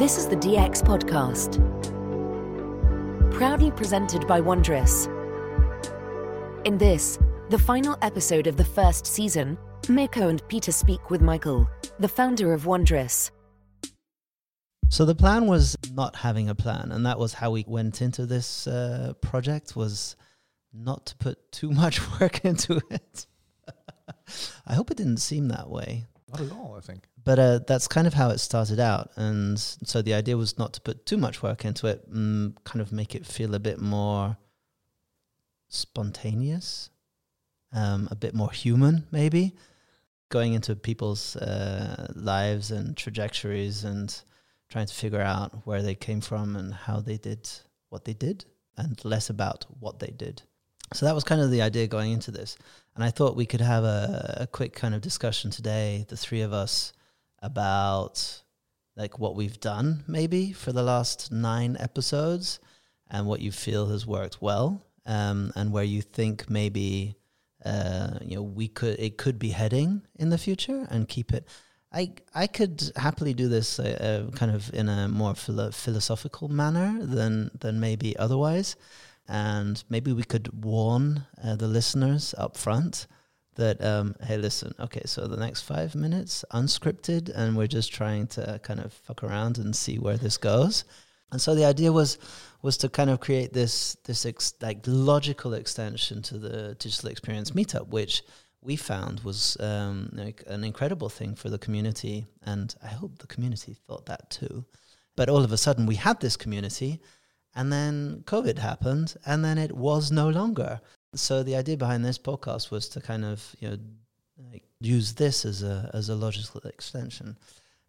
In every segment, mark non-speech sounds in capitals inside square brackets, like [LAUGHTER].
This is the DX Podcast. Proudly presented by Wondrous. In this, the final episode of the first season, Mirko and Peter speak with Michael, the founder of Wondrous. So the plan was not having a plan, and that was how we went into this uh, project. Was not to put too much [LAUGHS] work into it. [LAUGHS] I hope it didn't seem that way. Not at all, I think. But uh, that's kind of how it started out. And so the idea was not to put too much work into it, mm, kind of make it feel a bit more spontaneous, um, a bit more human, maybe. Going into people's uh, lives and trajectories and trying to figure out where they came from and how they did what they did, and less about what they did. So that was kind of the idea going into this. And I thought we could have a, a quick kind of discussion today, the three of us, about like what we've done maybe for the last nine episodes and what you feel has worked well um, and where you think maybe uh, you know we could it could be heading in the future and keep it. I I could happily do this uh, uh, kind of in a more philo- philosophical manner than than maybe otherwise. And maybe we could warn uh, the listeners up front that um, hey listen okay so the next five minutes unscripted and we're just trying to kind of fuck around and see where this goes. And so the idea was was to kind of create this this ex- like logical extension to the digital experience meetup which we found was um, like an incredible thing for the community. And i hope the community thought that too. But all of a sudden we had this community and then COVID happened, and then it was no longer. So the idea behind this podcast was to kind of you know like use this as a as a logical extension,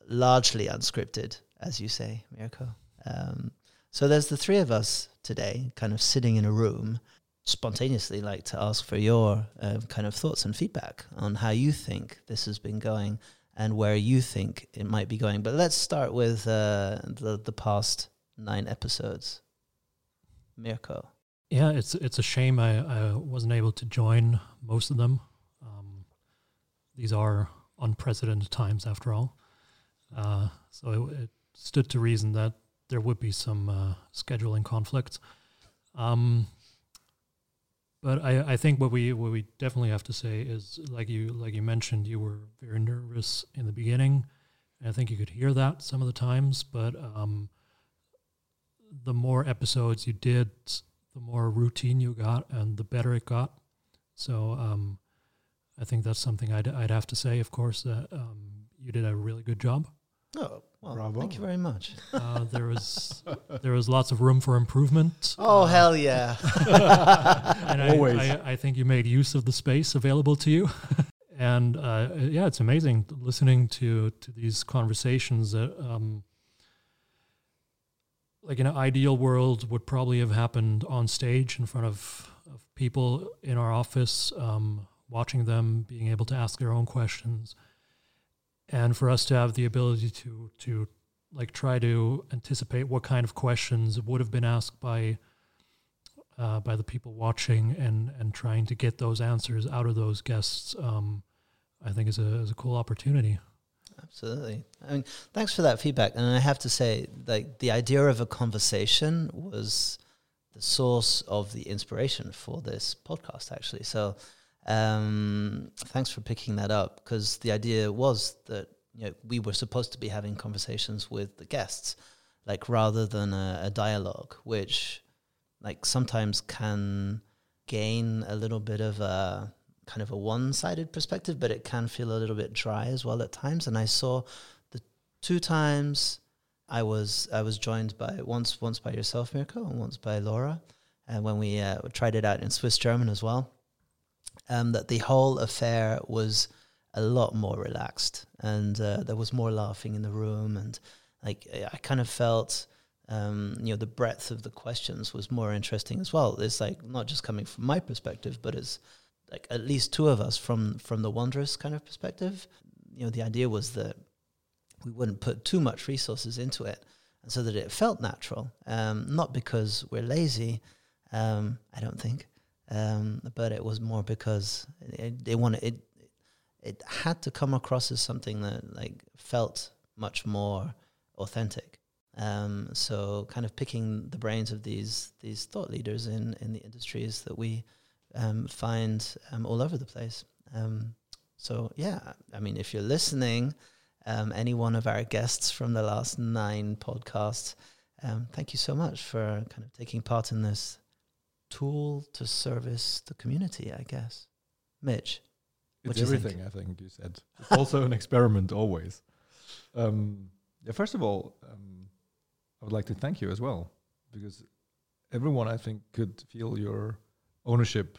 largely unscripted, as you say, Mirko. Um, so there's the three of us today, kind of sitting in a room, spontaneously like to ask for your uh, kind of thoughts and feedback on how you think this has been going and where you think it might be going. But let's start with uh, the the past nine episodes. Mirko. Yeah, it's it's a shame I, I wasn't able to join most of them. Um, these are unprecedented times, after all. Uh, so it, it, stood to reason that there would be some uh, scheduling conflicts. Um, but I, I think what we what we definitely have to say is like you like you mentioned, you were very nervous in the beginning. And I think you could hear that some of the times, but um, the more episodes you did, the more routine you got and the better it got. So um, I think that's something I'd, I'd have to say, of course, that um, you did a really good job. Oh, well, Bravo. thank you very much. Uh, there was there was lots of room for improvement. Oh uh, hell yeah! [LAUGHS] and Always. I, I, I, think you made use of the space available to you, [LAUGHS] and uh, yeah, it's amazing listening to to these conversations that um, like in an ideal world would probably have happened on stage in front of, of people in our office, um, watching them being able to ask their own questions, and for us to have the ability to to like try to anticipate what kind of questions would have been asked by uh, by the people watching and and trying to get those answers out of those guests, um, I think is a is a cool opportunity. Absolutely. I mean, thanks for that feedback. And I have to say, like, the idea of a conversation was the source of the inspiration for this podcast, actually. So, um, thanks for picking that up because the idea was that you know we were supposed to be having conversations with the guests, like rather than a, a dialogue, which like sometimes can gain a little bit of a kind of a one-sided perspective, but it can feel a little bit dry as well at times. And I saw the two times I was I was joined by once once by yourself, Mirko, and once by Laura, and when we uh, tried it out in Swiss German as well, um, that the whole affair was a lot more relaxed, and uh, there was more laughing in the room, and like I kind of felt. Um, you know, the breadth of the questions was more interesting as well. It's like not just coming from my perspective, but it's like at least two of us from from the wondrous kind of perspective. You know the idea was that we wouldn't put too much resources into it and so that it felt natural. Um, not because we're lazy um, i don't think um, but it was more because it, they wanted it it had to come across as something that like felt much more authentic. Um, so kind of picking the brains of these these thought leaders in in the industries that we um, find um, all over the place. Um, so yeah, I mean, if you're listening, um, any one of our guests from the last nine podcasts, um, thank you so much for kind of taking part in this tool to service the community. I guess, Mitch. It's everything. I think you said. It's also an experiment, always. Um, yeah. First of all, um, I would like to thank you as well, because everyone I think could feel your ownership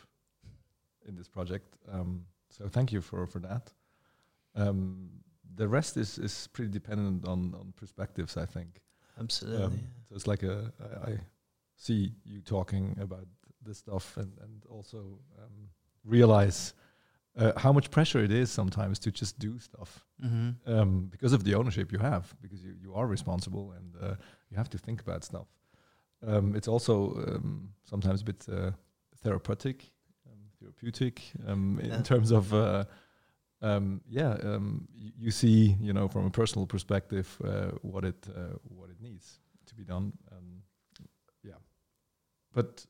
in this project. Um, so thank you for for that. Um, the rest is is pretty dependent on on perspectives. I think. Absolutely. Um, so it's like a I, I see you talking about this stuff and and also um, realize uh, how much pressure it is sometimes to just do stuff Mm-hmm. um, because of the ownership you have, because you, you are responsible and uh, you have to think about stuff. Um, it's also um, sometimes a bit uh, therapeutic, um, therapeutic um, Yeah. in terms of, uh, um, yeah, um, you see, you know, from a personal perspective, uh, what it uh, what it needs to be done. Um, yeah, but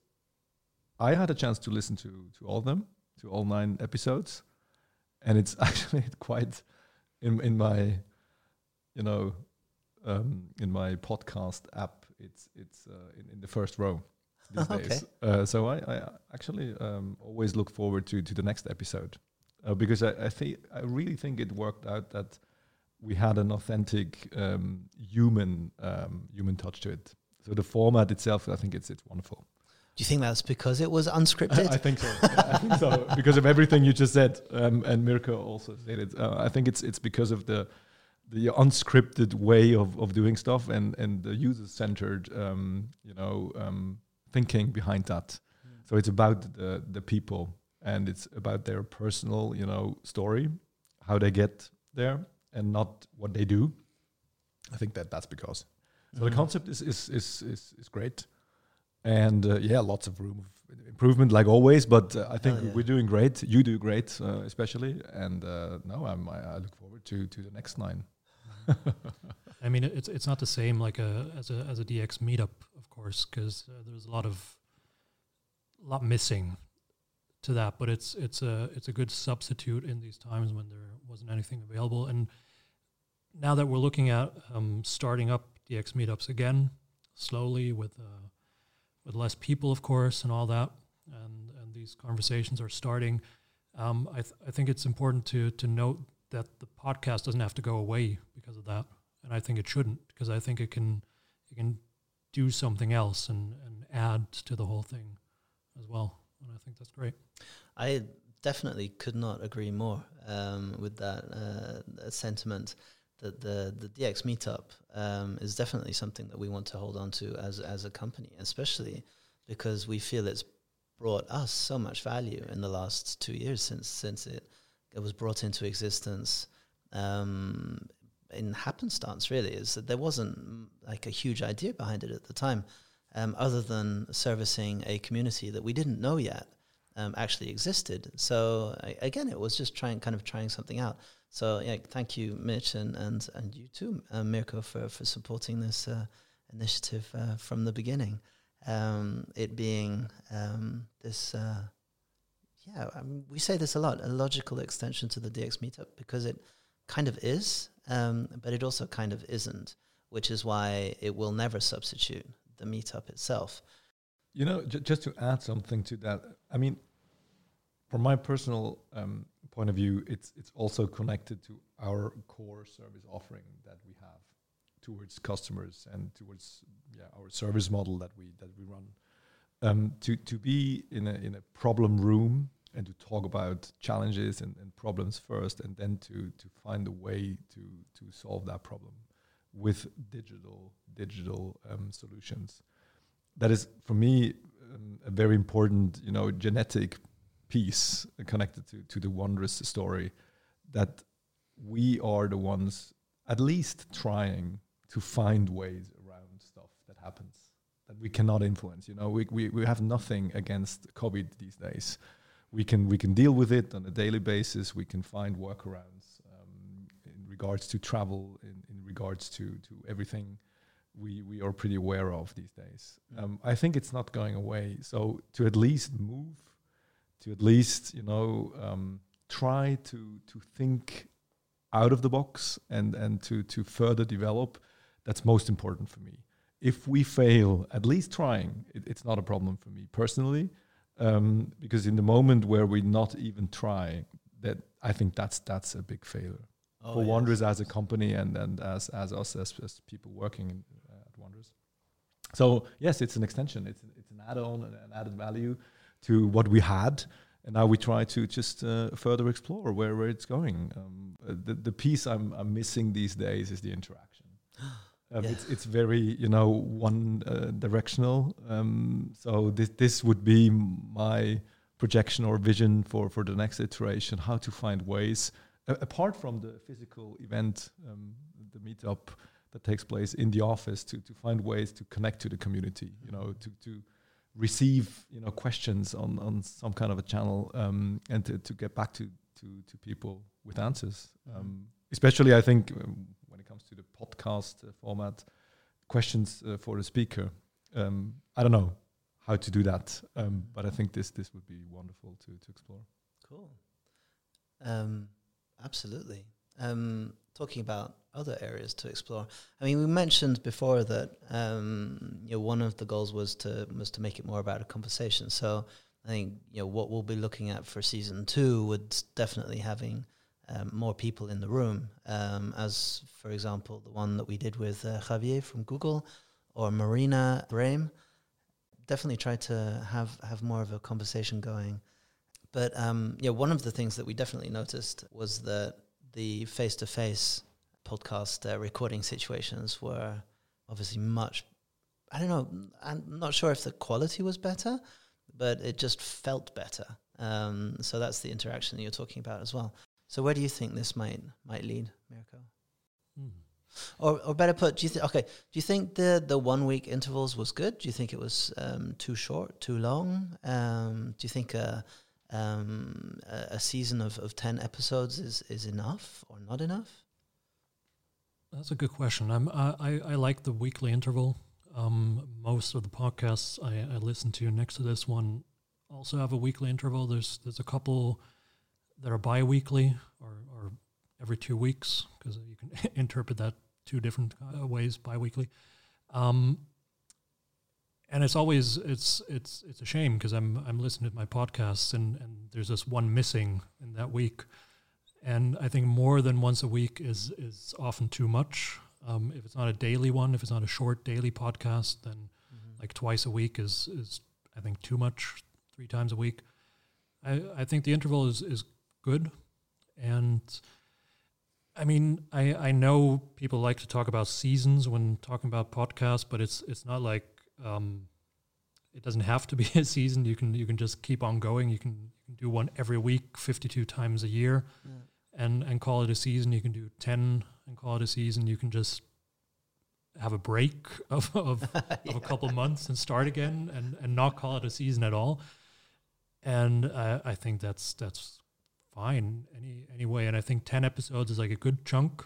I had a chance to listen to to all of them, to all nine episodes, and it's [LAUGHS] actually quite in in my you know um, in my podcast app it's it's uh, in, in the first row these [LAUGHS] Okay. days uh, so I, I actually um, always look forward to to the next episode uh, because I, I think I really think it worked out that we had an authentic um, human um, human touch to it so the format itself I think it's it's wonderful Do you think that's because it was unscripted? [LAUGHS] I think so. I think so [LAUGHS] because of everything you just said, um, and Mirko also said it. Uh, I think it's it's because of the the unscripted way of, of doing stuff and and the user centered, um, you know, um, thinking behind that. So it's about the the people and it's about their personal, you know, story, how they get there, and not what they do. I think that that's because. So the Mhm. concept is is is is, is great, and uh, yeah, lots of room of improvement, like always. But uh, I think yeah. we're doing great. You do great, uh, especially, and uh, no, I'm I, I look forward to to the next nine. [LAUGHS] I mean, it's it's not the same like a as a as a DX meetup, course, because uh, there's a lot of a lot missing to that. But it's it's a it's a good substitute in these times when there wasn't anything available. And now that we're looking at um, starting up DX meetups again, slowly with uh, with less people, of course, and all that, and and these conversations are starting. Um, I th- I think it's important to to note that the podcast doesn't have to go away because of that, and I think it shouldn't because I think it can it can do something else and and add to the whole thing as well, and I think that's great. I definitely could not agree more um, with that uh, sentiment. That the the DX meetup um, is definitely something that we want to hold on to as as a company, especially because we feel it's brought us so much value in the last two years since since it it was brought into existence. Um, in happenstance, really, is that there wasn't mm, like a huge idea behind it at the time, um, other than servicing a community that we didn't know yet um, actually existed. So I, again, it was just trying, kind of trying something out. So yeah, thank you, Mitch, and and and you too, uh, Mirko, for for supporting this uh, initiative uh, from the beginning. Um, it being um, this, uh, yeah, I mean, we say this a lot, a logical extension to the DX meetup because it kind of is, um, but it also kind of isn't, which is why it will never substitute the meetup itself. You know, j- just to add something to that, I mean, from my personal um, point of view, it's it's also connected to our core service offering that we have towards customers and towards yeah our service model that we that we run. Um, to to be in a in a problem room and to talk about challenges and, and problems first, and then to to find a way to to solve that problem with digital digital um, solutions. That is for me um, a very important you know genetic piece connected to to the wondrous story that we are the ones at least trying to find ways around stuff that happens that we cannot influence you know? We we, we have nothing against covid these days we can we can deal with it on a daily basis we can find workarounds um, in regards to travel in, in regards to to everything we we are pretty aware of these days. Mm. Um, I think it's not going away. So to at least move, to at least you know um, try to to think out of the box and and to to further develop. That's most important for me. If we fail, at least trying, it, it's not a problem for me personally, um, because in the moment where we not even try, that I think that's that's a big failure Oh, for yes. Wondrous as a company and and as as us as, as people working in, uh, at Wondrous. So yes, it's an extension. It's it's an add-on and an added value to what we had, and now we try to just uh, further explore where, where it's going. Um, the the piece I'm I'm missing these days is the interaction. Um, Yeah. It's it's very you know one uh, directional. Um, so this this would be my projection or vision for for the next iteration. How to find ways a- apart from the physical event, um, the meetup that takes place in the office, to to find ways to connect to the community. You know, to to receive you know questions on on some kind of a channel, um, and to, to get back to to to people with answers. Mhm. Um, especially, I think um, comes to the podcast uh, format, questions uh, for the speaker. Um, I don't know how to do that, um, but I think this this would be wonderful to to explore. Cool. Um, absolutely. Um, talking about other areas to explore. I mean, we mentioned before that um, you know one of the goals was to was to make it more about a conversation. So I think you know what we'll be looking at for season two would definitely having um, more people in the room. Um, as for example, the one that we did with uh, Javier from Google or Marina Brame. Definitely try to have have more of a conversation going. But um, yeah, one of the things that we definitely noticed was that the face-to-face podcast uh, recording situations were obviously much. I don't know. I'm not sure if the quality was better, but it just felt better. Um, so that's the interaction that you're talking about as well. So where do you think this might might lead, Mirko? Hmm. Or, or better put, do you think? Okay, do you think the the one week intervals was good? Do you think it was um, too short, too long? Um, do you think a um, a, a season of, of ten episodes is is enough or not enough? That's a good question. I'm, I, I, I like the weekly interval. Um, most of the podcasts I, I listen to next to this one also have a weekly interval. There's there's a couple that are bi-weekly or, or every two weeks because you can [LAUGHS] interpret that two different uh, ways bi-weekly. Um, and it's always it's it's it's a shame because I'm I'm listening to my podcasts and and there's this one missing in that week and I think more than once a week is is often too much. Um, if it's not a daily one, if it's not a short daily podcast, then like twice a week is is I think too much. Three times a week, I I think the interval is is good, and I mean I I know people like to talk about seasons when talking about podcasts, but it's it's not like um, it doesn't have to be [LAUGHS] a season. You can you can just keep on going. You can you can do one every week, fifty two times a year and and call it a season. You can do ten and call it a season. You can just have a break of [LAUGHS] of, [LAUGHS] of a couple months and start again and and not call it a season at all. And I I think that's that's fine any anyway. And I think ten episodes is like a good chunk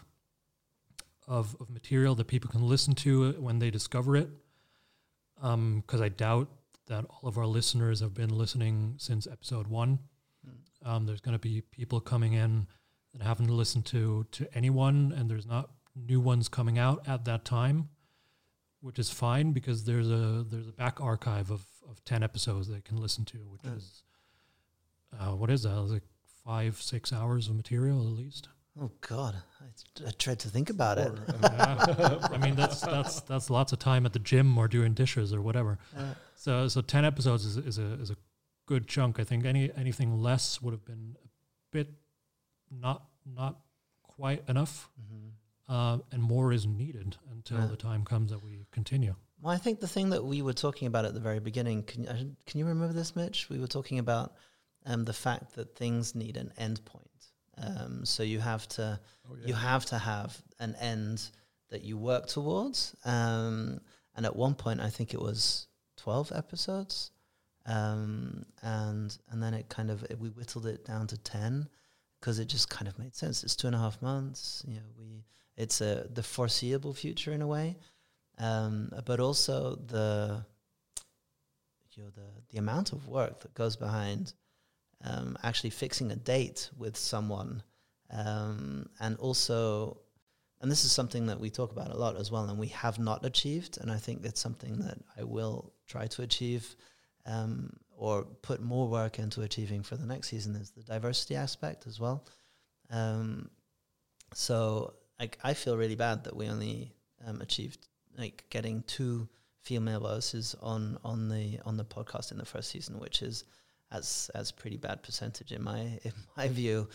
of of material that people can listen to when they discover it. Um, because I doubt that all of our listeners have been listening since episode one. Um, there's going to be people coming in that haven't listened to to anyone, and there's not new ones coming out at that time, which is fine because there's a there's a back archive of of ten episodes they can listen to, which Yeah. is uh, what is that? Like five six hours of material at least. Oh God, I, I dread to think about it. Or, Yeah. [LAUGHS] I mean that's that's that's lots of time at the gym or doing dishes or whatever. Uh, So so ten episodes is is a is a good chunk. I think any anything less would have been a bit not not quite enough, mhm. uh, and more is needed until Yeah. the time comes that we continue. Well, I think the thing that we were talking about at the very beginning, can can you remember this, Mitch? We were talking about um, the fact that things need an end point. Um, so you have to oh, you have to have an end that you work towards. Um, and at one point, I think it was twelve episodes, um, and and then it kind of it, we whittled it down to ten because it just kind of made sense. It's two and a half months. You know, we it's a the foreseeable future in a way. um, but also the you know the the amount of work that goes behind um, actually fixing a date with someone, um, and also, and this is something that we talk about a lot as well, and we have not achieved, and I think it's something that I will try to achieve. Um, or put more work into achieving for the next season is the diversity aspect as well. Um, so like I feel really bad that we only um, achieved like getting two female voices on on the on the podcast in the first season, which is as as pretty bad percentage in my [LAUGHS] in my view.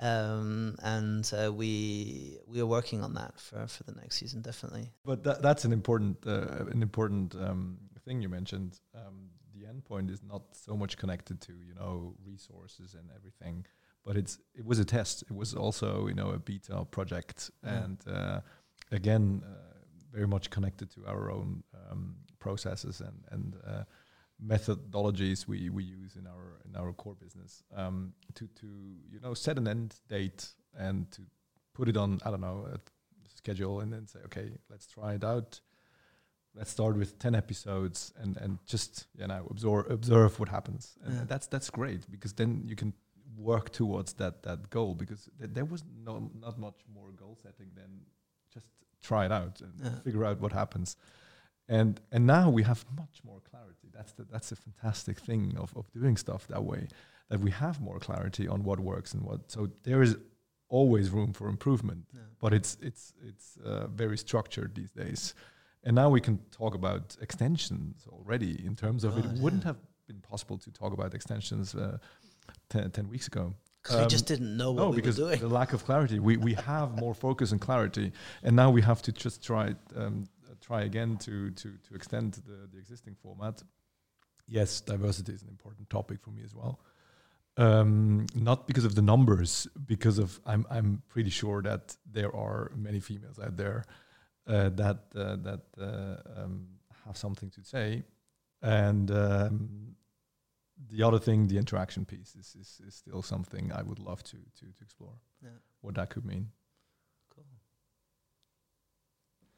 Um, and uh, we we are working on that for for the next season definitely. But that, that's an important uh, an important um, thing you mentioned. Um, the endpoint is not so much connected to you know resources and everything but it's it was a test. It was also you know a beta project, Yeah. and uh, again uh, very much connected to our own um, processes and and uh, methodologies we, we use in our in our core business um, to to you know set an end date and to put it on I don't know a schedule and then say okay let's try it out. Let's start with ten episodes and, and just you know observe observe what happens and Yeah. that's that's great because then you can work towards that that goal because th- there was no not much more goal setting than just try it out and Yeah. figure out what happens and and now we have much more clarity that's the that's a fantastic thing of, of doing stuff that way that we have more clarity on what works and what so there is always room for improvement Yeah. but it's it's it's uh, very structured these days and now we can talk about extensions already in terms of God, it wouldn't have been possible to talk about extensions uh, 10, 10 weeks ago Because we Um, just didn't know what no, we because were doing. the lack of clarity. We we have more focus and clarity, and now we have to just try um, try again to to to extend the the existing format. Yes, diversity is an important topic for me as well. Um, not because of the numbers, because of I'm I'm pretty sure that there are many females out there uh, that uh, that uh, um, have something to say, and um, the other thing, the interaction piece, is, is, is still something I would love to to, to explore. Yeah. What that could mean. Cool. Well,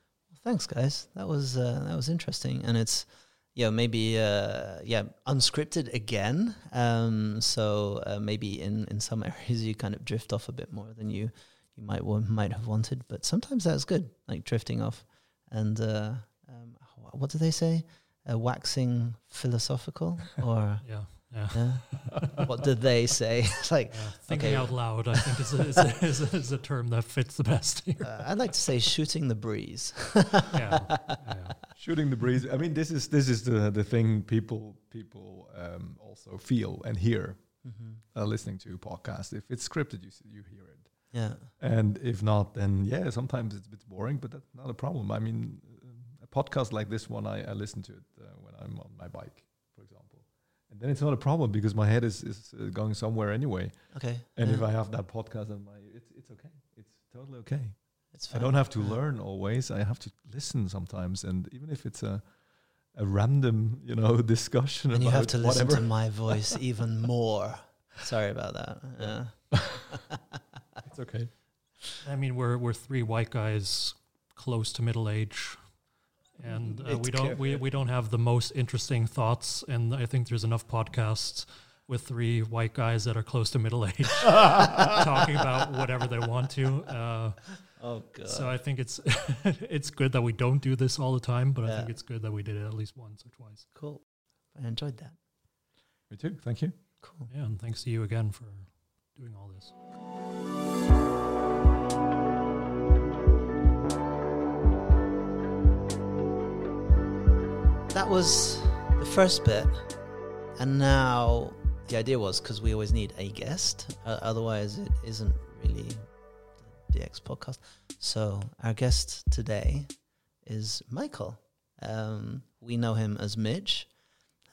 thanks, guys. That was uh, that was interesting, and it's yeah maybe uh, yeah unscripted again. Um, so uh, maybe in in some [LAUGHS] areas you kind of drift off a bit more than you you might wa- might have wanted, but sometimes that's good, like drifting off. And uh, um, what do they say? Uh, waxing philosophical, [LAUGHS] or Yeah, yeah. yeah? what did they say? [LAUGHS] it's like yeah. Thinking Okay. out loud, I think is a, is, a, [LAUGHS] is, a, is a term that fits the best here. uh, I'd like to say shooting the breeze. yeah, [LAUGHS] yeah. Shooting the breeze. I mean, this is this is the the thing people people um, also feel and hear hmm uh, listening to a podcast. If it's scripted, you you hear it, Yeah. and if not, then yeah, sometimes it's a bit boring, but that's not a problem. I mean, uh, a podcast like this one, I, I listen to it uh, when I'm on my bike, for example, and then it's not a problem because my head is is uh, going somewhere anyway. Okay. And yeah. if I have that podcast on my, it's it's okay. It's totally okay. It's fine. I don't have to Yeah. learn always. I have to listen sometimes, and even if it's a a random, you know, [LAUGHS] discussion And you have to listen to my [LAUGHS] voice even more. Sorry about that. Yeah. [LAUGHS] it's okay. I mean, we're we're three white guys close to middle age, and uh, we don't we, we don't have the most interesting thoughts. And I think there's enough podcasts with three white guys that are close to middle age [LAUGHS] talking about whatever they want to. Uh, Oh god. so I think it's [LAUGHS] it's good that we don't do this all the time, but I think it's good that we did it at least once or twice. cool. I enjoyed that. Me too. Thank you. Cool. Yeah, and thanks to you again for doing all this. That was the first bit, and now the idea was because we always need a guest, uh, otherwise it isn't really the DX podcast. So our guest today is Michael. Um, we know him as Mitch.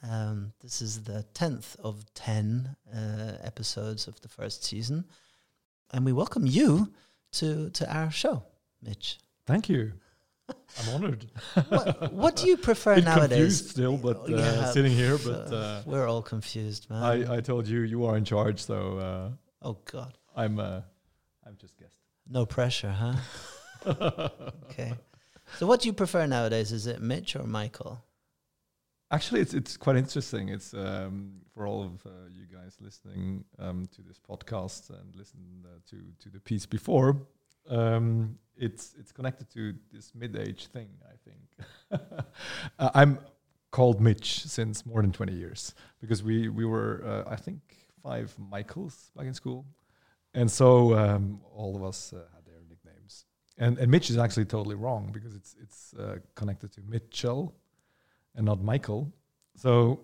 Um, this is the tenth of ten uh, episodes of the first season, and we welcome you to to our show, Mitch. Thank you. I'm honored. What, what do you prefer [LAUGHS] Bit nowadays? confused still, but uh, Yeah, sitting here. But uh, we're all confused, man. I, I told you you are in charge, so uh, oh God, I'm uh, I'm just guest. no pressure, huh? [LAUGHS] okay. So, what do you prefer nowadays? Is it Mitch or Michael? Actually, it's it's quite interesting. It's um, for all of uh, you guys listening um, to this podcast and listen uh, to to the piece before. Um, it's it's connected to this mid-age thing. I think [LAUGHS] uh, I'm called Mitch since more than twenty years because we we were uh, I think five Michaels back in school, and so um, all of us uh, had their nicknames. And and Mitch is actually totally wrong because it's it's uh, connected to Mitchell and not Michael. So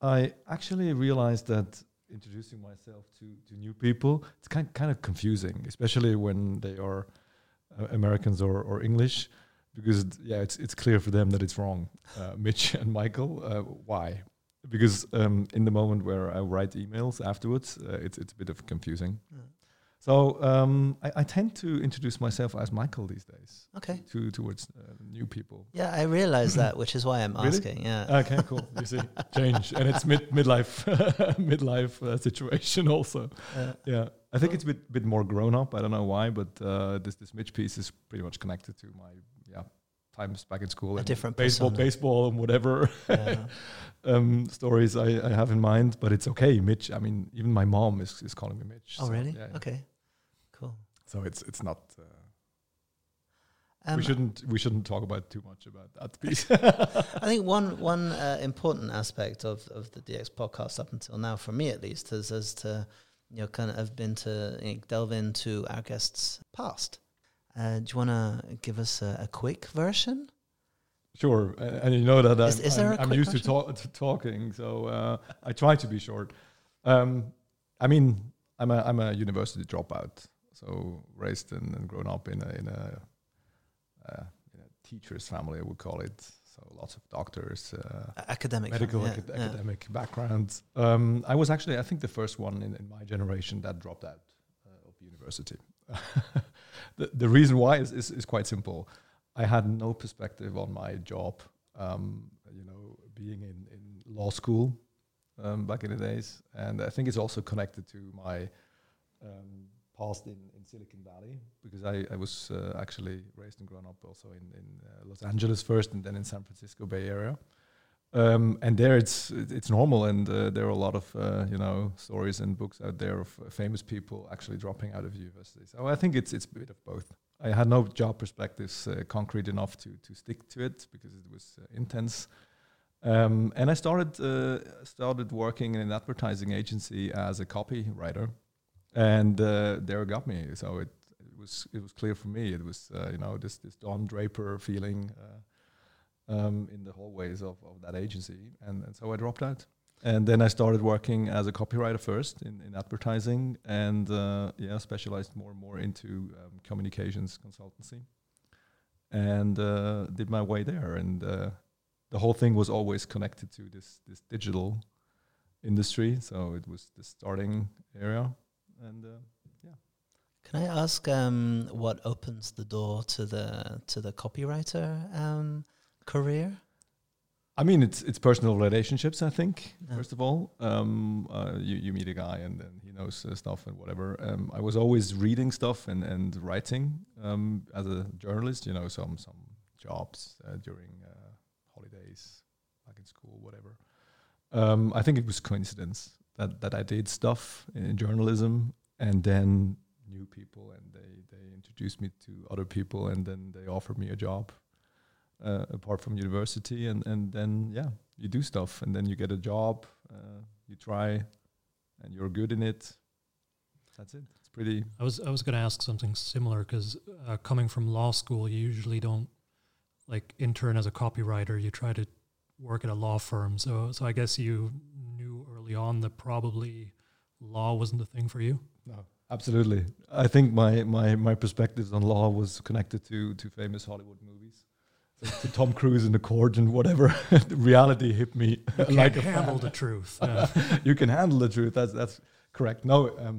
I actually realized that introducing myself to, to new people, it's kind, kind of confusing, especially when they are uh, Americans or, or English, because yeah, it's, it's clear for them that it's wrong. Uh, Mitch and Michael, uh, why? Because um, in the moment where I write emails afterwards, uh, it's, it's a bit of confusing. Yeah. So um, I, I, tend to introduce myself as Michael these days. Okay. To towards uh, new people. Yeah, I realize that, [CLEARS THROAT] which is why I'm Really? asking. Yeah. Okay, cool. You see, [LAUGHS] change, and it's mid midlife [LAUGHS] midlife uh, situation also. Uh, Yeah, I think it's a bit bit more grown up. I don't know why, but uh, this this Mitch piece is pretty much connected to my yeah times back in school. A and different baseball, persona. baseball, and whatever yeah. [LAUGHS] um, stories I, I have in mind. But it's okay, Mitch. I mean, even my mom is, is calling me Mitch. Oh, so, really? Yeah, yeah. Okay. So it's it's not. Uh, Um, we shouldn't we shouldn't talk about too much about that [LAUGHS] piece. I think one one uh, important aspect of, of the DX podcast up until now, for me at least, is as to you know kind of have been to you know, delve into our guests' past. Uh, do you want to give us a, a quick version? Sure, and, and you know that Is- I'm, is I'm, I'm used to, talk, to talking, so uh, I try to be short. Um, I mean, I'm a I'm a university dropout, so raised and, and grown up in a in a, uh, in a teacher's family, I would call it. So lots of doctors, uh, Academic, medical yeah, acad- yeah. academic background. Um, I was actually, I think, the first one in, in my generation that dropped out uh, of university. [LAUGHS] the, the reason why is, is, is quite simple. I had no perspective on my job. Um, you know, being in, in law school um, back in the days, and I think it's also connected to my um, past in, in Silicon Valley because I, I was uh, actually raised and grown up also in, in uh, Los Angeles first and then in San Francisco Bay Area. Um, and there it's it's normal, and uh, there are a lot of uh, you know stories and books out there of uh, famous people actually dropping out of university. So I think it's it's a bit of both. I had no job perspectives uh, concrete enough to to stick to it because it was intense. Um, and I started started working in an advertising agency as a copywriter, and uh, there it got me. So it, it was it was clear for me. It was uh, you know this this Don Draper feeling uh, um, in the hallways of, of that agency, and, and so I dropped out. And then I started working as a copywriter first in, in advertising, and uh, yeah, specialized more and more into um, communications consultancy, and uh, did my way there. And uh, the whole thing was always connected to this this digital industry, so it was the starting area, and uh, Can I ask um, what opens the door to the to the copywriter um, career? I mean, it's it's personal relationships. I think Yeah. first of all, um, uh, you you meet a guy and then he knows uh, stuff and whatever. Um, I was always reading stuff and and writing um, as a journalist. You know, some some jobs uh, during uh, holidays, like in school, whatever. Um, I think it was coincidence that that I did stuff in journalism and then knew people and they they introduced me to other people and then they offered me a job uh, apart from university and and then yeah you do stuff and then you get a job uh, you try and you're good in it that's it it's pretty I was I was going to ask something similar because uh, coming from law school, you usually don't like intern as a copywriter. You try to work at a law firm. So so I guess you knew early on that probably law wasn't the thing for you. no absolutely i think my my my perspectives on law was connected to to famous hollywood movies to tom [LAUGHS] cruise in the court and whatever [LAUGHS] reality hit me You [LAUGHS] like can't a handle the truth. Yeah. you can handle the truth. That's that's correct. No, um,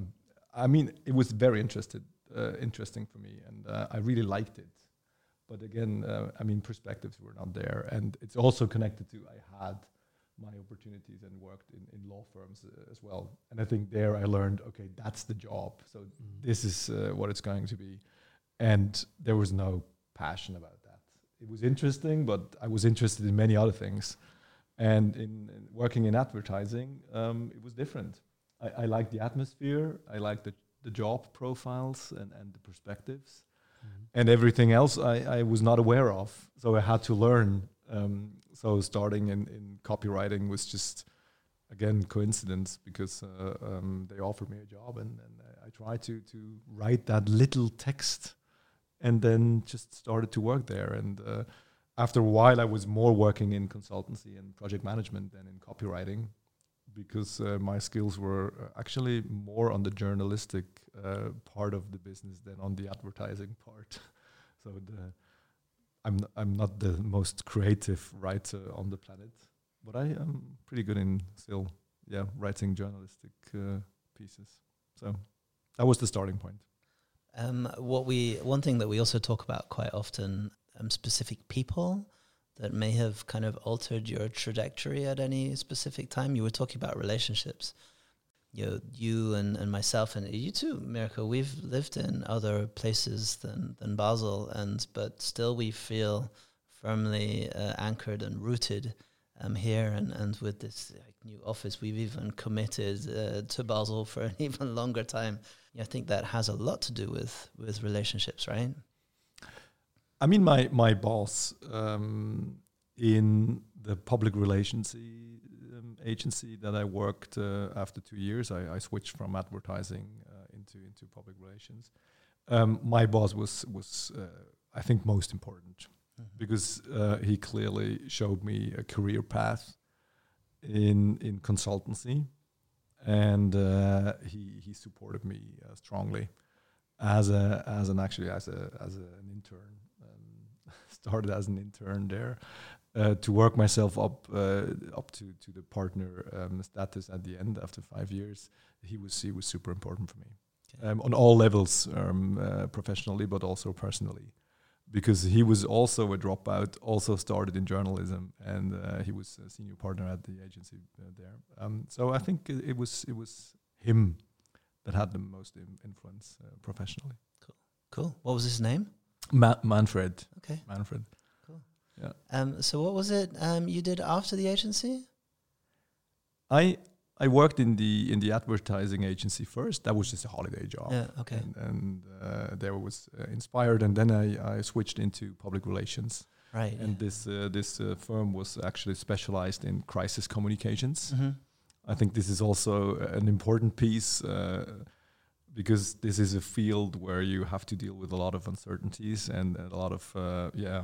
I mean it was very interested, uh, interesting for me, and uh, I really liked it. But again, uh, I mean perspectives were not there, and it's also connected to I had my opportunities and worked in, in law firms uh, as well. And I think there I learned okay, that's the job. So Mm. this is uh, what it's going to be, and there was no passion about that. it was interesting, but I was interested in many other things. And in, in working in advertising, um, it was different. I, I like the atmosphere. I liked the, the job profiles and, and the perspectives. And everything else I, I was not aware of. So I had to learn. Um, so starting in, in copywriting was just, again, coincidence because uh, um, they offered me a job and, and I tried to, to write that little text and then just started to work there. And uh, after a while, I was more working in consultancy and project management than in copywriting because uh, my skills were uh, actually more on the journalistic uh, part of the business than on the advertising [LAUGHS] part. so the I'm I'm not the most creative writer on the planet, but I am pretty good in still yeah writing journalistic uh, pieces. So that was the starting point. Um, what we one thing that we also talk about quite often, um, specific people that may have kind of altered your trajectory at any specific time. You were talking about relationships. You know, you and, and myself and you too, Mirko, we've lived in other places than, than Basel and but still we feel firmly uh, anchored and rooted um, here and, and with this like, new office we've even committed uh, to Basel [LAUGHS] for an even longer time. Yeah, I think that has a lot to do with with relationships, right? I mean, my my boss um, in the public relations um, agency that I worked uh, after two years, I, I switched from advertising uh, into into public relations. Um, my boss was was uh, I think most important because uh, he clearly showed me a career path in in consultancy, and uh, he he supported me uh, strongly as a as an actually as a as an intern. Um, [LAUGHS] started as an intern there uh, to work myself up uh, up to to the partner um, status at the end after five years. He was he was super important for me um, on all levels, um, uh, professionally but also personally because he was also a dropout, also started in journalism, and uh, he was a senior partner at the agency uh, there. Um, so I think it, it was it was him that had the most in influence uh, professionally. Cool. Cool. What was his name? Ma- Manfred, Okay. Manfred. Um, so what was it um, you did after the agency? I I worked in the in the advertising agency first. That was just a holiday job. Yeah. Okay. And, and uh, there was uh, inspired, and then I, I switched into public relations. Right. And this uh, this uh, firm was actually specialized in crisis communications. hmm I think this is also an important piece uh, because this is a field where you have to deal with a lot of uncertainties and a lot of uh, yeah,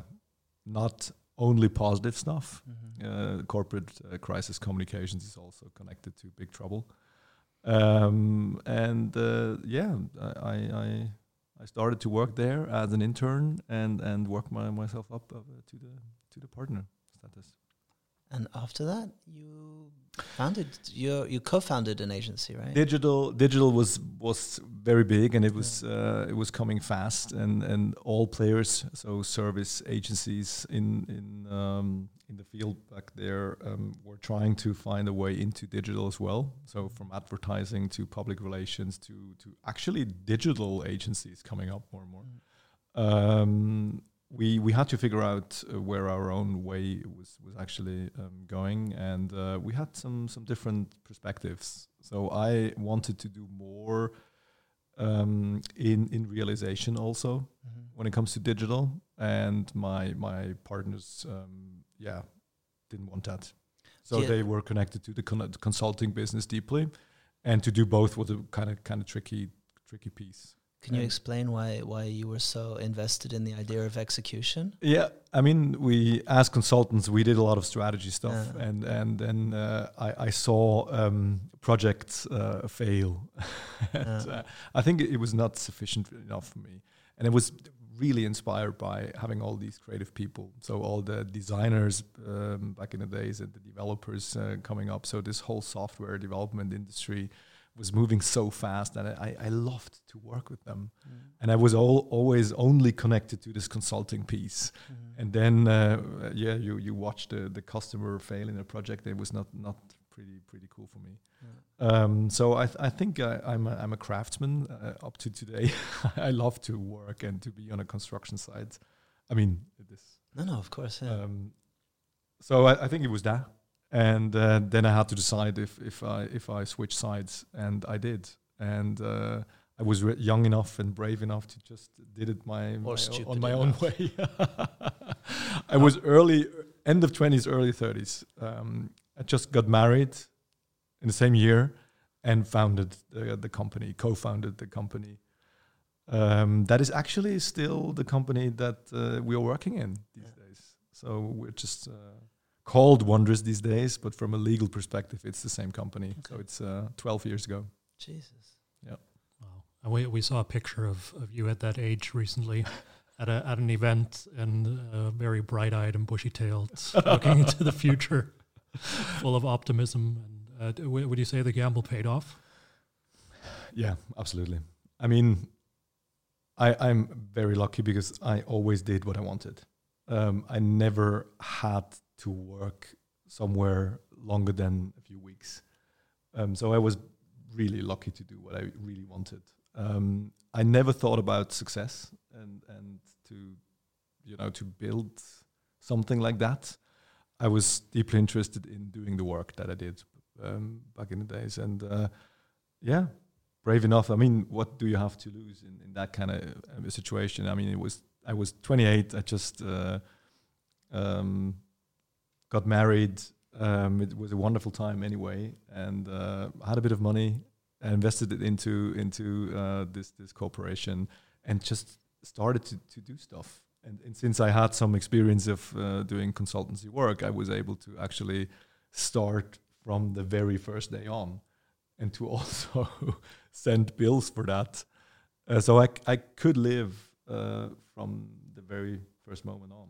not only positive stuff. hmm Uh, corporate uh, crisis communications is also connected to big trouble. Um, and uh, yeah, I, I I I started to work there as an intern and and work my, myself up uh, to the to the partner status. And after that, you founded you you co-founded an agency, right? digital digital was was very big and it was uh, it was coming fast and and all players so service agencies in in um, in the field back there um, were trying to find a way into digital as well. So from advertising to public relations to to actually digital agencies coming up more and more. Um, we we had to figure out uh, where our own way was was actually um, going, and uh, we had some some different perspectives. So I wanted to do more um, in in realization also Mhm. when it comes to digital, and my my partners, um, yeah, didn't want that. So Yeah. they were connected to the con- consulting business deeply, and to do both was a kind of kind of tricky tricky piece. Can you explain why why you were so invested in the idea of execution? Yeah, I mean, we as consultants, we did a lot of strategy stuff, Yeah. and and then uh, I, I saw um, projects uh, fail. [LAUGHS] and, Yeah. uh, I think it was not sufficient enough for me, and it was really inspired by having all these creative people. So all the designers um, back in the days and the developers uh, coming up. So this whole software development industry was moving so fast, and I, I loved to work with them and I was all, always only connected to this consulting piece. Mhm. And then, uh, yeah, you you watch the the customer fail in a project. It was not not pretty pretty cool for me. Yeah. Um, so I th- I think I, I'm a, I'm a craftsman uh, up to today. [LAUGHS] I love to work and to be on a construction site. I mean, this No, no, of course. Yeah. Um, so I, I think it was that, and uh, then I had to decide if if I if I switch sides, and I did, and uh, I was re- young enough and brave enough to just did it my, my on my enough. own way. [LAUGHS] I was early, end of twenties, early thirties. Um, I just got married in the same year, and founded the, the company, co-founded the company. Um, that is actually still the company that uh, we are working in these Yeah. days. So we're just uh, called Wondrous these days, but from a legal perspective, it's the same company. So it's uh, 12 years ago. Jesus. Yeah. Wow. And we, we saw a picture of, of you at that age recently [LAUGHS] at, a, at an event and uh, very bright eyed and bushy tailed, [LAUGHS] looking into the future, full of optimism. And uh, d- w- would you say the gamble paid off? Yeah, absolutely. I mean, I, I'm very lucky because I always did what I wanted. Um, I never had to work somewhere longer than a few weeks. Um, so I was really lucky to do what I really wanted. Um, I never thought about success and and to you know to build something like that. I was deeply interested in doing the work that I did um, back in the days, and uh, yeah, brave enough. I mean, what do you have to lose in, in that kind of um, situation? I mean, it was I was 28. I just uh, um, got married. Um, it was a wonderful time anyway, and uh, had a bit of money. I invested it into into uh, this this corporation, and just started to, to do stuff. And, and since I had some experience of uh, doing consultancy work, I was able to actually start from the very first day on, and to [LAUGHS] also send bills for that. Uh, so I, I could live uh, from the very first moment on.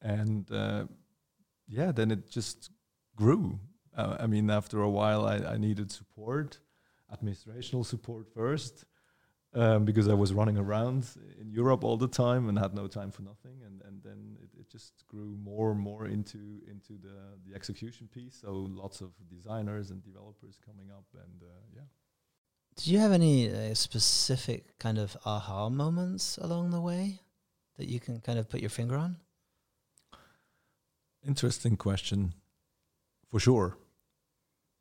And uh, yeah, then it just grew. Uh, I mean, after a while, I, I needed support, administrational support first, um, because I was running around in Europe all the time and had no time for nothing. And, and then it, it just grew more and more into into the, the execution piece. So lots of designers and developers coming up, and uh, yeah. Did you have any uh, specific kind of aha moments along the way that you can kind of put your finger on? Interesting question, for sure.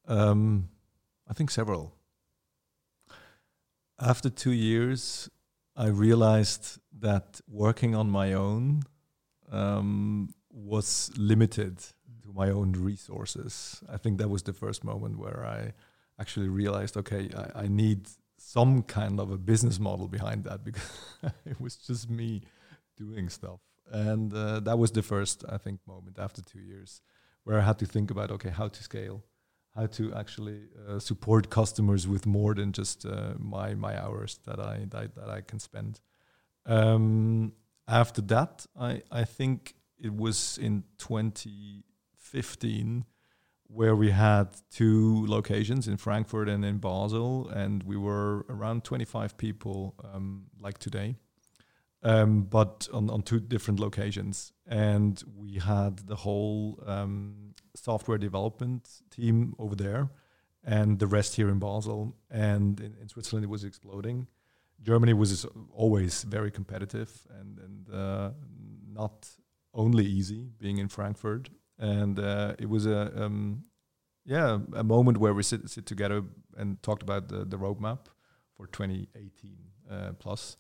Um, I think several. After two years, I realized that working on my own um, was limited to my own resources. I think that was the first moment where I actually realized, okay, I, I need some kind of a business model behind that [LAUGHS] because it was just me doing stuff. And uh, that was the first, I think, moment after two years where I had to think about, okay, how to scale, how to actually uh, support customers with more than just uh, my my hours that I that, that I can spend. Um, after that, I I think it was in 2015 where we had two locations in Frankfurt and in Basel, and we were around 25 people, um, like today, um, but on, on two different locations. And we had the whole um, software development team over there, and the rest here in Basel. And in, in Switzerland, it was exploding. Germany was always very competitive and, and uh, not only easy being in Frankfurt. And uh, it was a um, yeah a moment where we sit sit together and talked about the, the roadmap for 2018 uh, plus.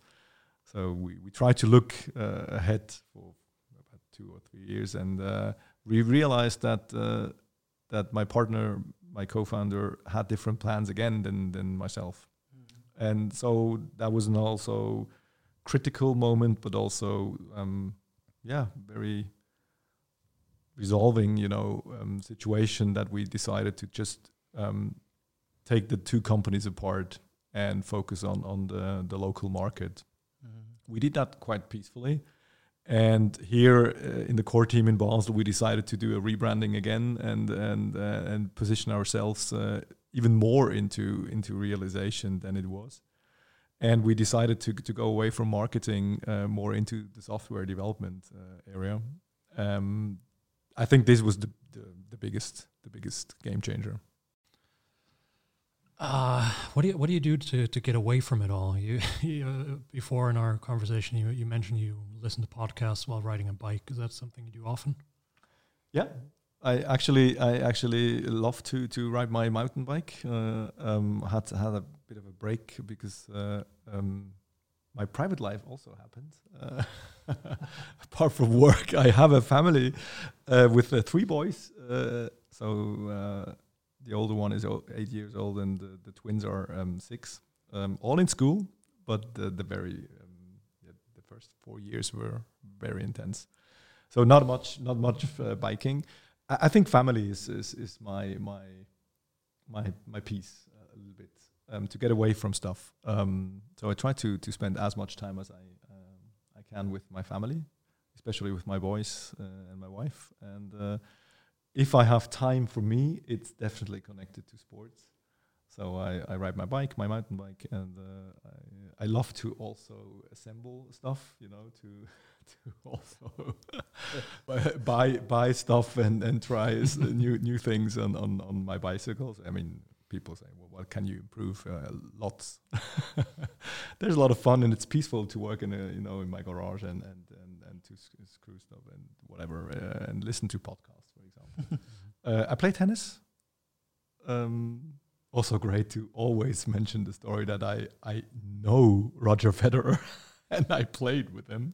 So we, we try to look uh, ahead for about two or three years, and uh, we realized that uh, that my partner, my co-founder, had different plans again than than myself, and so that was an also critical moment, but also um, yeah very resolving you know um, situation that we decided to just um, take the two companies apart and focus on on the the local market we did that quite peacefully. And here uh, in the core team in Basel, we decided to do a rebranding again and and uh, and position ourselves uh, even more into into realization than it was. And we decided to to go away from marketing uh, more into the software development uh, area. Um, I think this was the, the the biggest the biggest game changer. Uh, what do you what do you do to, to get away from it all? [LAUGHS] You, you uh, before in our conversation, you you mentioned you listen to podcasts while riding a bike. Is that something you do often? Yeah, I actually I actually love to to ride my mountain bike. Uh, um, had had a bit of a break because uh, um, my private life also happened. Uh, [LAUGHS] apart from work, I have a family uh, with uh, three boys. Uh, so the older one is eight years old, and the, the twins are um, six. Um, all in school, but the, the very um, yeah, the first four years were very intense. So not much, not much uh, biking. I, I think family is, is is my my my my piece uh, a little bit um, to get away from stuff. Um, so I try to to spend as much time as I um, I can with my family, especially with my boys uh, and my wife. And uh, if I have time for me, it's definitely connected to sports. So I, I ride my bike, my mountain bike, and uh, I, I love to also assemble stuff. You know, to [LAUGHS] to also [LAUGHS] buy- buy stuff and and try [LAUGHS] new new things on, on on my bicycles. I mean, people say, well, what can you improve? Uh, lots. There's a lot of fun, and it's peaceful to work in a you know in my garage and and and, and to sc- screw stuff and whatever uh, and listen to podcasts. [LAUGHS] uh, I play tennis. Um, also great to always [LAUGHS] mention the story that I I know Roger Federer [LAUGHS] and I played with him.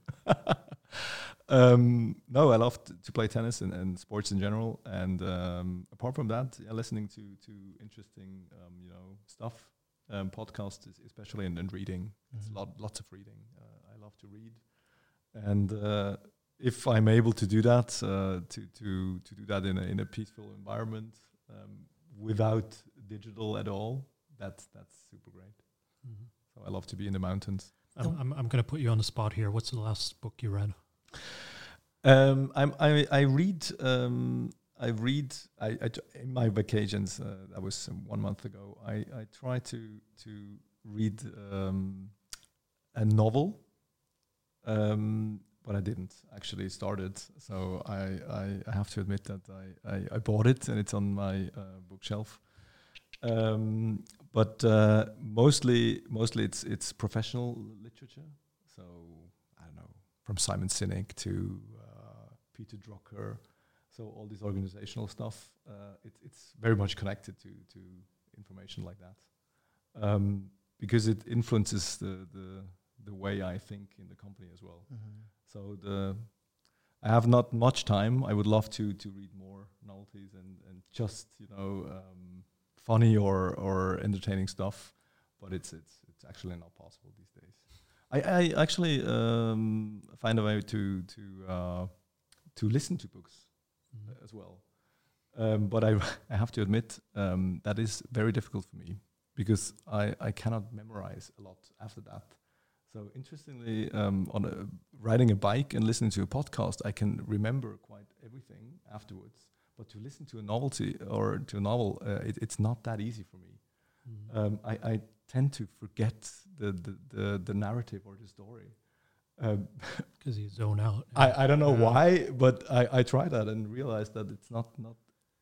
um, no, I love to play tennis and, and sports in general. And um, apart from that, yeah, listening to to interesting um, you know stuff, um, podcasts especially and, and reading. It's Mhm. lot lots of reading. Uh, I love to read, and uh, if I'm able to do that, uh, to to to do that in a in a peaceful environment um, without digital at all, that's that's super great. So I love to be in the mountains. I'm, I'm, I'm going to put you on the spot here. What's the last book you read? Um, I'm, I I read um, I read I, I t- in my vacations. Uh, that was um, one month ago. I, I try to to read um, a novel, um, but I didn't actually start it. So I, I, have to admit that I, I, I bought it and it's on my uh, bookshelf. Um, but uh, mostly mostly it's it's professional literature. So I don't know from Simon Sinek to uh, Peter Drucker. So all this organizational stuff, uh, it, it's very much connected to to information like that, um, because it influences the, the the way I think in the company as well. Mhm. So the I have not much time. I would love to to read more novelties and and just you know um, funny or or entertaining stuff, but it's it's it's actually not possible these days. I I actually um, find a way to to uh, to listen to books uh, as well. Um, but I, [LAUGHS] I have to admit um, that is very difficult for me because I, I cannot memorize a lot after that. So interestingly, um, on a, riding a bike and listening to a podcast, I can remember quite everything afterwards. But to listen to a novelty or to a novel, uh, it, it's not that easy for me. Mhm. Um, I, I tend to forget the, the, the, the narrative or the story. Um, [LAUGHS] because you zone out. I, I don't know Yeah. why, but I, I tried that and realized that it's not not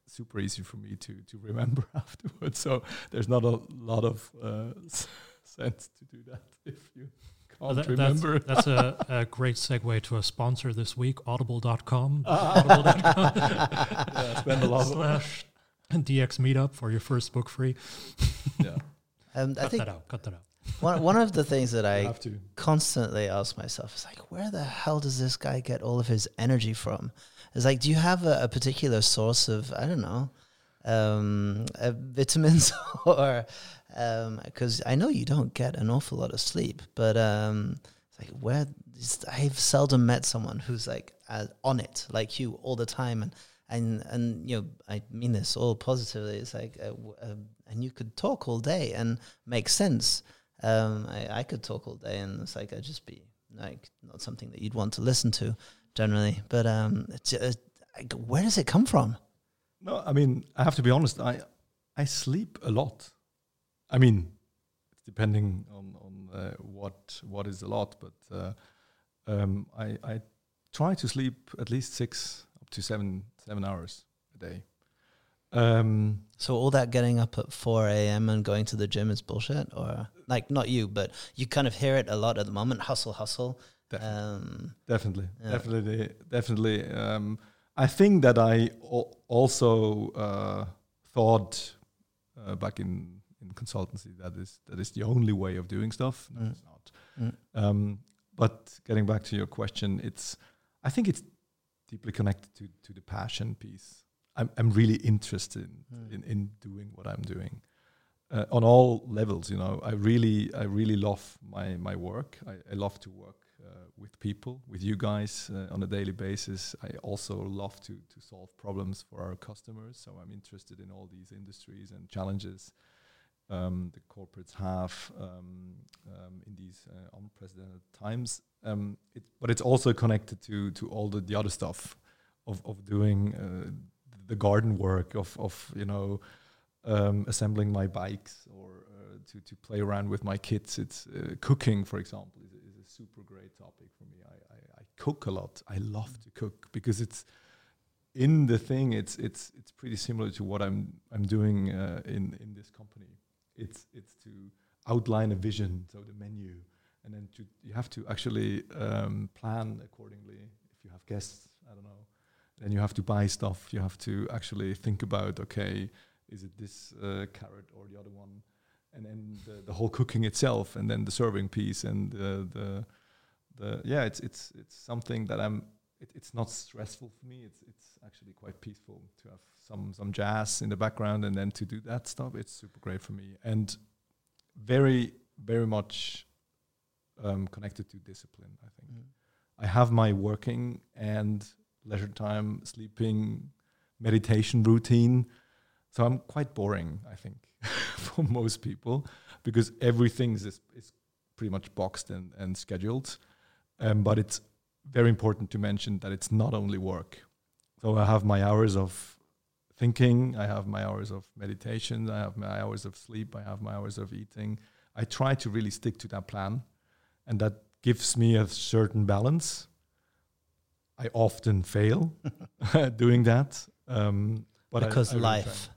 super easy for me to to remember [LAUGHS] afterwards. So there's not a lot of uh, [LAUGHS] sense to do that if you Well, can't that- that's, remember. [LAUGHS] that's a, a great segue to a sponsor this week, audible.com. Ah. audible.com [LAUGHS] yeah, spend a lot. Slash DX meetup for your first book free. yeah, [LAUGHS] Um, I Cut think that out. Cut that out. one one of the things that I I have to. constantly ask myself is like, where the hell does this guy get all of his energy from? It's like, do you have a, a particular source of, I don't know, um, uh, vitamins or, because I know you don't get an awful lot of sleep, but um, it's like, where, is, I've seldom met someone who's like uh, on it like you all the time. And, and, and, you know, I mean this all positively. It's like, uh, uh, and you could talk all day and make sense um, I, I could talk all day and it's like I'd just be like not something that you'd want to listen to generally. But um, uh, where does it come from? No, I mean I have to be honest. I I sleep a lot. I mean, it's depending on on uh, what what is a lot, but uh, um, I I try to sleep at least six up to seven seven hours a day. Um, So all that getting up at 4 a.m. and going to the gym is bullshit, or like not you, but you kind of hear it a lot at the moment. Hustle, hustle. definitely. Um, Definitely, Yeah. definitely, definitely. Um, I think that I al- also uh, thought uh, back in, in consultancy that is that is the only way of doing stuff. No, Mm. it's not. mm, Um, but getting back to your question, it's I think it's deeply connected to to the passion piece. I'm I'm really interested Mm. in in doing what I'm doing uh, on all levels. You know, I really I really love my my work. I, I love to work uh, with people, with you guys uh, on a daily basis. I also love to to solve problems for our customers. So I'm interested in all these industries and challenges um, the corporates have um, um, in these uh, unprecedented times. Um, it, but it's also connected to to all the, the other stuff of of doing uh, the garden work of of you know um, assembling my bikes or uh, to to play around with my kids. It's uh, cooking, for example, is, a- is a super great topic for me. I, I, I cook a lot. I love to cook because it's in the thing. It's it's it's pretty similar to what I'm I'm doing uh, in in this company. It's it's to outline a vision, so the menu, and then to you have to actually um, plan accordingly. If you have guests, I don't know, then you have to buy stuff. You have to actually think about okay, is it this uh, carrot or the other one, and then the, the whole cooking itself, and then the serving piece, and the the the yeah, it's it's it's something that I'm. It, it's not stressful for me. It's it's actually quite peaceful to have some some jazz in the background, and then to do that stuff. It's super great for me, and very very much um, connected to discipline. I think. mm. I have my working and leisure time, sleeping, meditation routine. So I'm quite boring, I think, [LAUGHS] for most people, because everything is, is pretty much boxed and, and scheduled. Um, but it's very important to mention that it's not only work. So I have my hours of thinking, I have my hours of meditation, I have my hours of sleep, I have my hours of eating. I try to really stick to that plan, and that gives me a certain balance. I often fail [LAUGHS] [LAUGHS] doing that, um, but because I really try. life.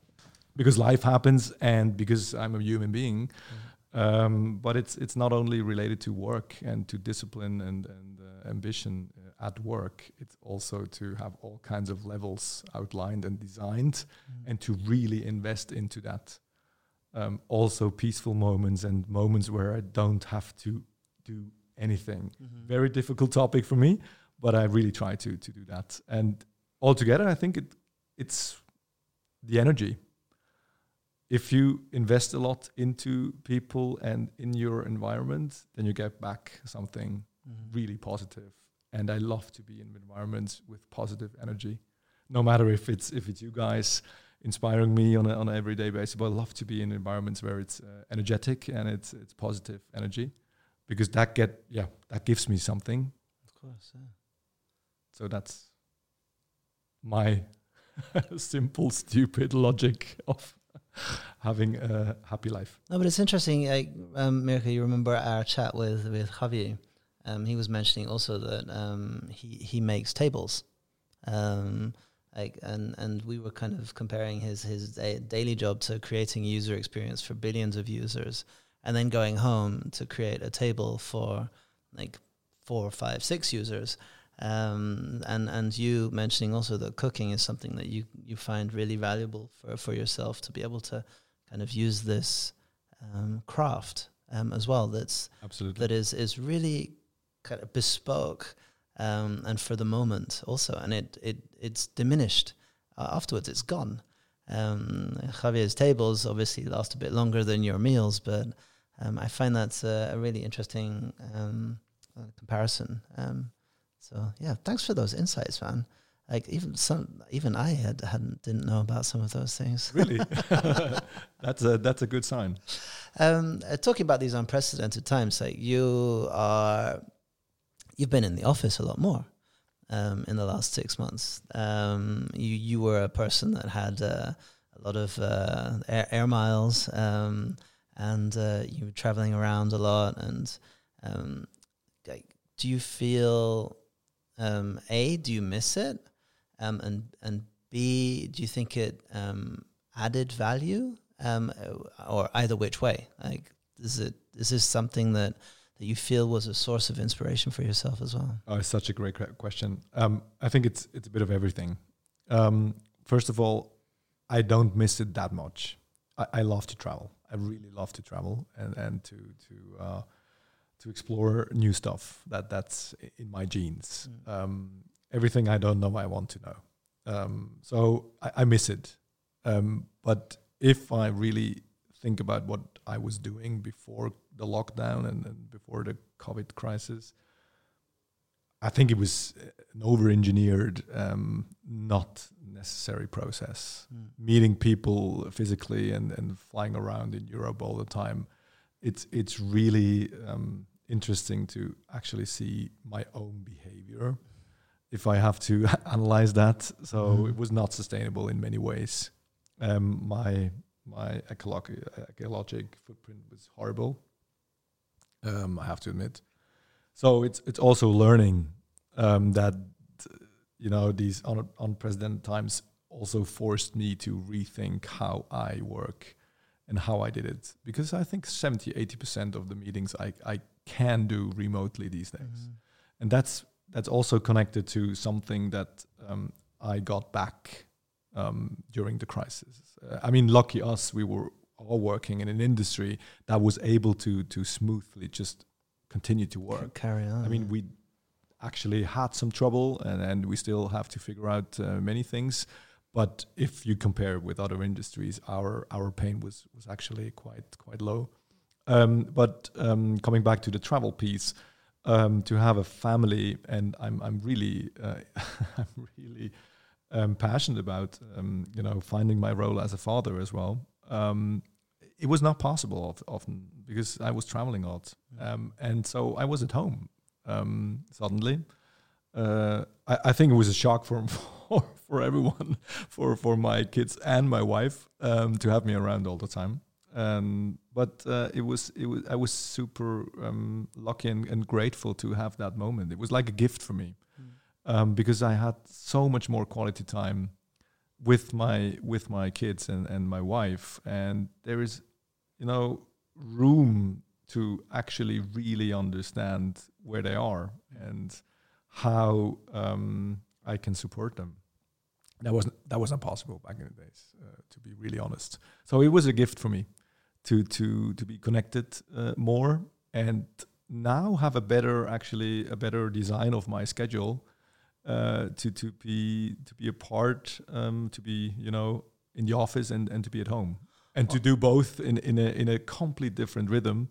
because life happens, and because I'm a human being. Um, but it's it's not only related to work and to discipline and and uh, ambition uh, at work. It's also to have all kinds of levels outlined and designed, and to really invest into that. Um, also, peaceful moments and moments where I don't have to do anything. Mhm. Very difficult topic for me, but I really try to to do that. And altogether, I think it it's the energy. If you invest a lot into people and in your environment, then you get back something Mhm. really positive. And I love to be in environments with positive energy, no matter if it's if it's you guys inspiring me on a, on an everyday basis. But I love to be in environments where it's uh, energetic and it's it's positive energy, because that get yeah that gives me something. Of course, yeah. So that's my [LAUGHS] simple, stupid logic of [LAUGHS] having a happy life. No, but it's interesting. Like, um, Mirka, you remember our chat with with Javier? Um, he was mentioning also that um, he he makes tables, um, like, and and we were kind of comparing his his da- daily job to creating user experience for billions of users, and then going home to create a table for like four, five, six users. Um, and and you mentioning also that cooking is something that you you find really valuable for for yourself to be able to kind of use this um, craft um, as well. That's Absolutely. that is is really kind of bespoke um, and for the moment also, and it it it's diminished uh, afterwards. It's gone. Um, Javier's tables obviously last a bit longer than your meals, but um, I find that's a, a really interesting um, uh, comparison. So yeah, thanks for those insights, man. Like even some, even I had hadn't didn't know about some of those things. [LAUGHS] really, [LAUGHS] that's a that's a good sign. Um, uh, talking about these unprecedented times, like you are, you've been in the office a lot more um, in the last six months. Um, you you were a person that had uh, a lot of uh, air, air miles, um, and uh, you were traveling around a lot. And um, like, do you feel um, a do you miss it, um, and and B, do you think it um, added value, um, or either which way? Like, is it is this something that that you feel was a source of inspiration for yourself as well? Oh, it's such a great question. Um, I think it's it's a bit of everything. Um, first of all, I don't miss it that much. I, I, love to travel. I really love to travel and and to to uh, to explore new stuff. That that's in my genes. Mm. Um, everything I don't know, I want to know. Um, so I, I, miss it. Um, but if I really think about what I was doing before the lockdown and, and before the COVID crisis, I think it was an over-engineered, um, not necessary process. Mm. Meeting people physically and, and flying around in Europe all the time, it's it's really um, interesting to actually see my own behavior if I have to [LAUGHS] analyze that. So mm. it was not sustainable in many ways. Um, my my ecologic, ecologic footprint was horrible. Um, I have to admit. So it's it's also learning um, that you know these un- unprecedented times also forced me to rethink how I work and how I did it because I think 70 80% of the meetings I, I can do remotely these days. Mm-hmm. And that's that's also connected to something that um, I got back um, during the crisis. Uh, I mean, lucky us, we were all working in an industry that was able to to smoothly just continue to work. Carry on. I mean, we actually had some trouble, and, and we still have to figure out uh, many things. But if you compare it with other industries, our our pain was was actually quite quite low. Um, but um, coming back to the travel piece, um, to have a family, and I'm I'm really uh, [LAUGHS] I'm really um, passionate about um, you know finding my role as a father as well. Um, it was not possible often because I was traveling a lot, mm. um, and so I was at home um, suddenly. Uh, I, I, think it was a shock for [LAUGHS] for, for everyone, [LAUGHS] for for my kids and my wife um, to have me around all the time. Um, but uh, it was it was I was super um, lucky and, and, grateful to have that moment. It was like a gift for me mm. um, because I had so much more quality time with my with my kids and, and my wife, and there is you know room to actually really understand where they are and how um, I can support them. That wasn't that wasn't possible back in the days, uh, to be really honest. So it was a gift for me to to to be connected uh, more and now have a better actually a better design of my schedule uh, to to be to be a part um, to be you know in the office and and to be at home and to do both in in a in a complete different rhythm.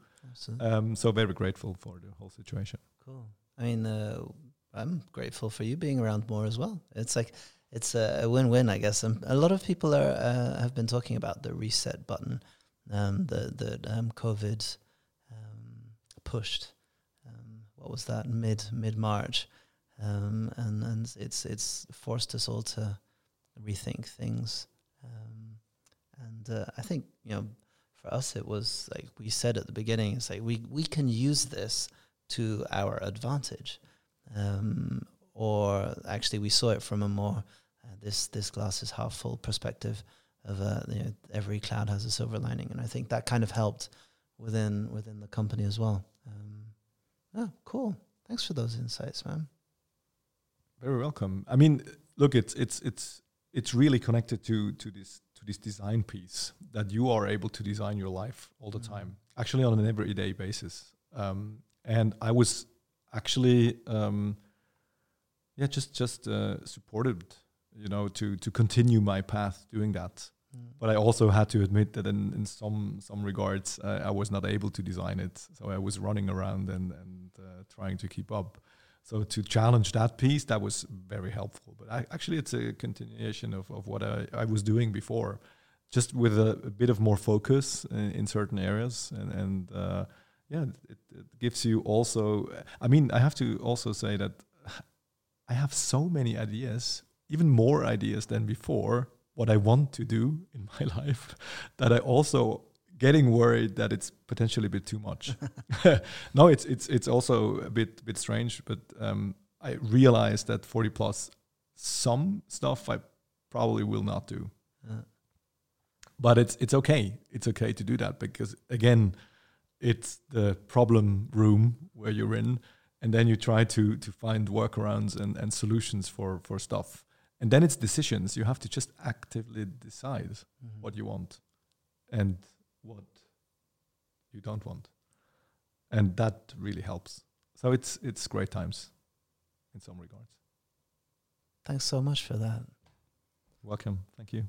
Um, so very grateful for the whole situation. Cool. I mean uh, i'm grateful for you being around more as well. It's like it's a, a win-win i guess and a lot of people are uh, have been talking about the reset button um, the the um, COVID um, pushed. Um, what was that mid mid March, um, and and it's it's forced us all to rethink things. Um, and uh, I think you know, for us, it was like we said at the beginning. It's like we we can use this to our advantage, or actually we saw it from a more uh, this this glass is half full perspective of uh, you know, every cloud has a silver lining, and I think that kind of helped within within the company as well. Um, oh, cool! Thanks for those insights, man. Very welcome. I mean, look, it's it's it's it's really connected to to this to this design piece that you are able to design your life all the mm. time, actually on an everyday basis. Um, and I was actually, um, yeah, just just uh, supported you know, to to continue my path doing that. Mm. But I also had to admit that in, in some some regards, uh, I was not able to design it. So I was running around and and uh, trying to keep up. So to challenge that piece, that was very helpful. But I, actually, it's a continuation of, of what I, I was doing before, just with a, a bit of more focus in, in certain areas. And, and uh, yeah, it, it gives you also. I mean, I have to also say that I have so many ideas even more ideas than before what I want to do in [LAUGHS] my life that I also getting worried that it's potentially a bit too much. [LAUGHS] [LAUGHS] no, it's it's it's also a bit bit strange, but um, I realized that 40 plus some stuff I probably will not do. Uh, But it's it's okay. It's okay to do that because again, it's the problem room where you're in, and then you try to to find workarounds and, and solutions for for stuff. And then it's decisions. You have to just actively decide mhm. what you want and what you don't want. And that really helps. So it's it's great times in some regards. Thanks so much for that. Welcome. Thank you.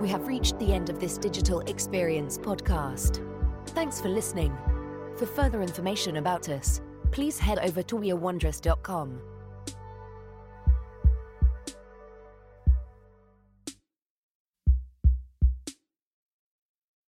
We have reached the end of this digital experience podcast. Thanks for listening. For further information about us, please head over to wearewondrous.com